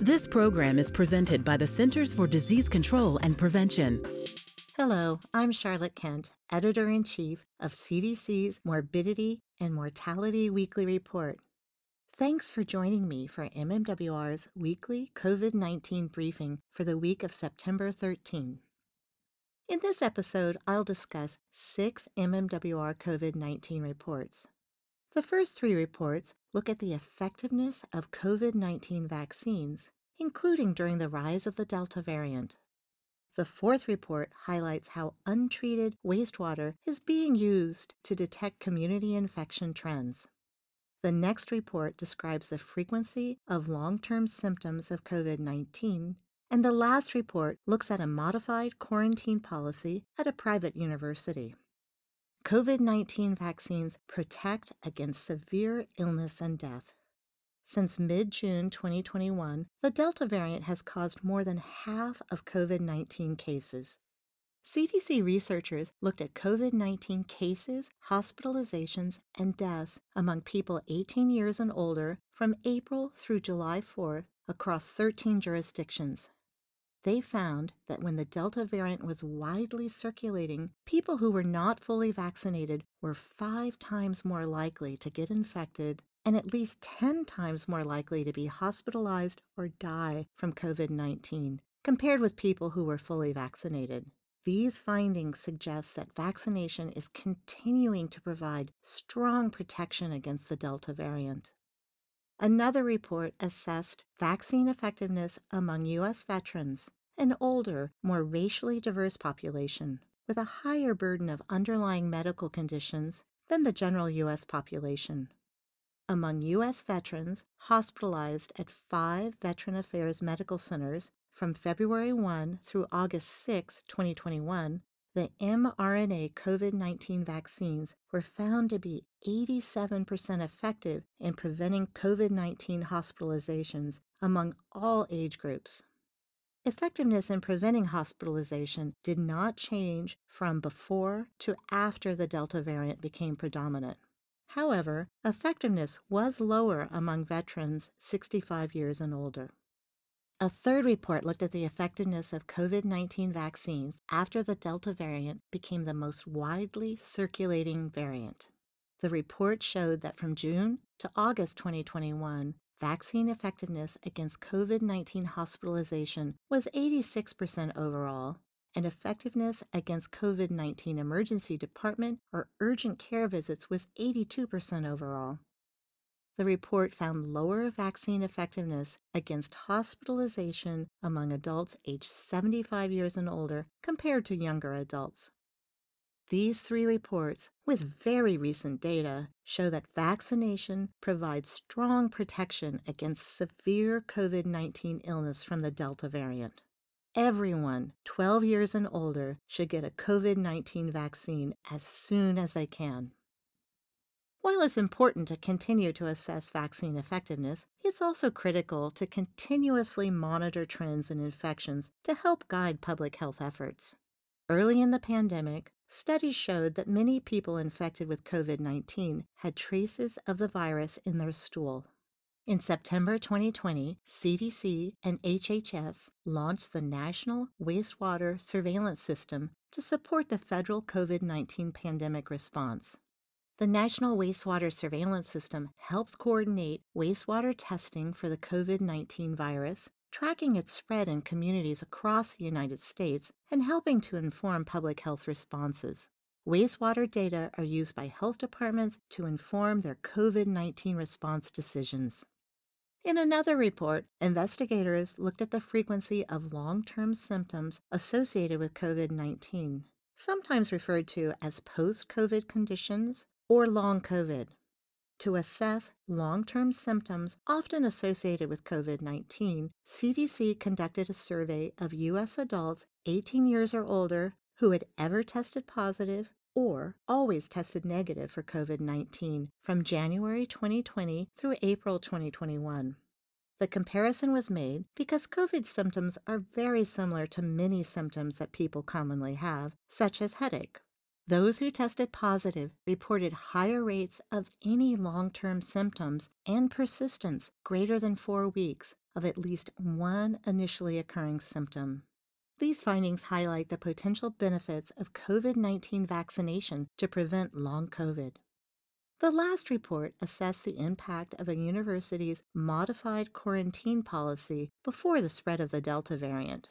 This program is presented by the Centers for Disease Control and Prevention. Hello, I'm Charlotte Kent, Editor in Chief of CDC's Morbidity and Mortality Weekly Report. Thanks for joining me for MMWR's weekly COVID 19 briefing for the week of September 13. In this episode, I'll discuss six MMWR COVID 19 reports. The first three reports look at the effectiveness of COVID 19 vaccines, including during the rise of the Delta variant. The fourth report highlights how untreated wastewater is being used to detect community infection trends. The next report describes the frequency of long term symptoms of COVID 19, and the last report looks at a modified quarantine policy at a private university. COVID 19 vaccines protect against severe illness and death. Since mid June 2021, the Delta variant has caused more than half of COVID 19 cases. CDC researchers looked at COVID 19 cases, hospitalizations, and deaths among people 18 years and older from April through July 4th across 13 jurisdictions. They found that when the Delta variant was widely circulating, people who were not fully vaccinated were five times more likely to get infected and at least 10 times more likely to be hospitalized or die from COVID 19 compared with people who were fully vaccinated. These findings suggest that vaccination is continuing to provide strong protection against the Delta variant. Another report assessed vaccine effectiveness among U.S. veterans, an older, more racially diverse population with a higher burden of underlying medical conditions than the general U.S. population. Among U.S. veterans hospitalized at five Veteran Affairs medical centers from February 1 through August 6, 2021, the mRNA COVID 19 vaccines were found to be 87% effective in preventing COVID 19 hospitalizations among all age groups. Effectiveness in preventing hospitalization did not change from before to after the Delta variant became predominant. However, effectiveness was lower among veterans 65 years and older. A third report looked at the effectiveness of COVID 19 vaccines after the Delta variant became the most widely circulating variant. The report showed that from June to August 2021, vaccine effectiveness against COVID 19 hospitalization was 86% overall, and effectiveness against COVID 19 emergency department or urgent care visits was 82% overall. The report found lower vaccine effectiveness against hospitalization among adults aged 75 years and older compared to younger adults. These three reports, with very recent data, show that vaccination provides strong protection against severe COVID 19 illness from the Delta variant. Everyone 12 years and older should get a COVID 19 vaccine as soon as they can. While it's important to continue to assess vaccine effectiveness, it's also critical to continuously monitor trends in infections to help guide public health efforts. Early in the pandemic, studies showed that many people infected with COVID 19 had traces of the virus in their stool. In September 2020, CDC and HHS launched the National Wastewater Surveillance System to support the federal COVID 19 pandemic response. The National Wastewater Surveillance System helps coordinate wastewater testing for the COVID 19 virus, tracking its spread in communities across the United States, and helping to inform public health responses. Wastewater data are used by health departments to inform their COVID 19 response decisions. In another report, investigators looked at the frequency of long term symptoms associated with COVID 19, sometimes referred to as post COVID conditions or long COVID. To assess long term symptoms often associated with COVID 19, CDC conducted a survey of U.S. adults 18 years or older who had ever tested positive or always tested negative for COVID 19 from January 2020 through April 2021. The comparison was made because COVID symptoms are very similar to many symptoms that people commonly have, such as headache. Those who tested positive reported higher rates of any long term symptoms and persistence greater than four weeks of at least one initially occurring symptom. These findings highlight the potential benefits of COVID 19 vaccination to prevent long COVID. The last report assessed the impact of a university's modified quarantine policy before the spread of the Delta variant.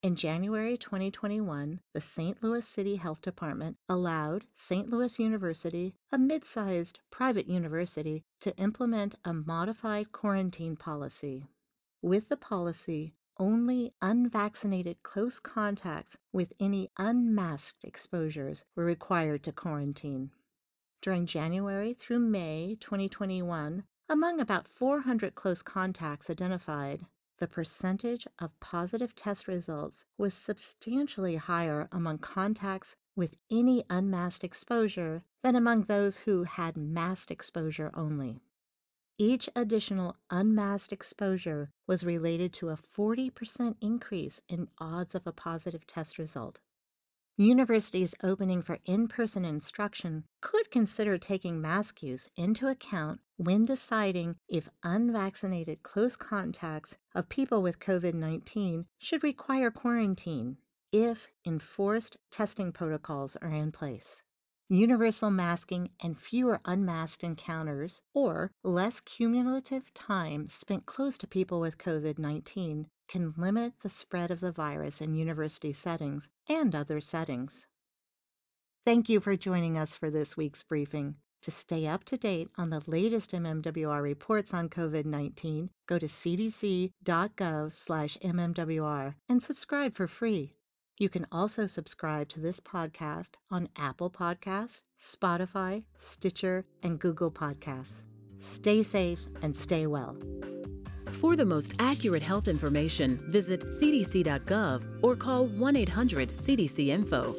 In January 2021, the St. Louis City Health Department allowed St. Louis University, a mid sized private university, to implement a modified quarantine policy. With the policy, only unvaccinated close contacts with any unmasked exposures were required to quarantine. During January through May 2021, among about 400 close contacts identified, the percentage of positive test results was substantially higher among contacts with any unmasked exposure than among those who had masked exposure only. Each additional unmasked exposure was related to a 40% increase in odds of a positive test result. Universities opening for in person instruction could consider taking mask use into account when deciding if unvaccinated close contacts of people with COVID 19 should require quarantine if enforced testing protocols are in place. Universal masking and fewer unmasked encounters, or less cumulative time spent close to people with COVID 19, can limit the spread of the virus in university settings and other settings. Thank you for joining us for this week's briefing. To stay up to date on the latest MMWR reports on COVID-19, go to cdc.gov/mmwr and subscribe for free. You can also subscribe to this podcast on Apple Podcasts, Spotify, Stitcher, and Google Podcasts. Stay safe and stay well. For the most accurate health information, visit cdc.gov or call 1 800 CDC Info.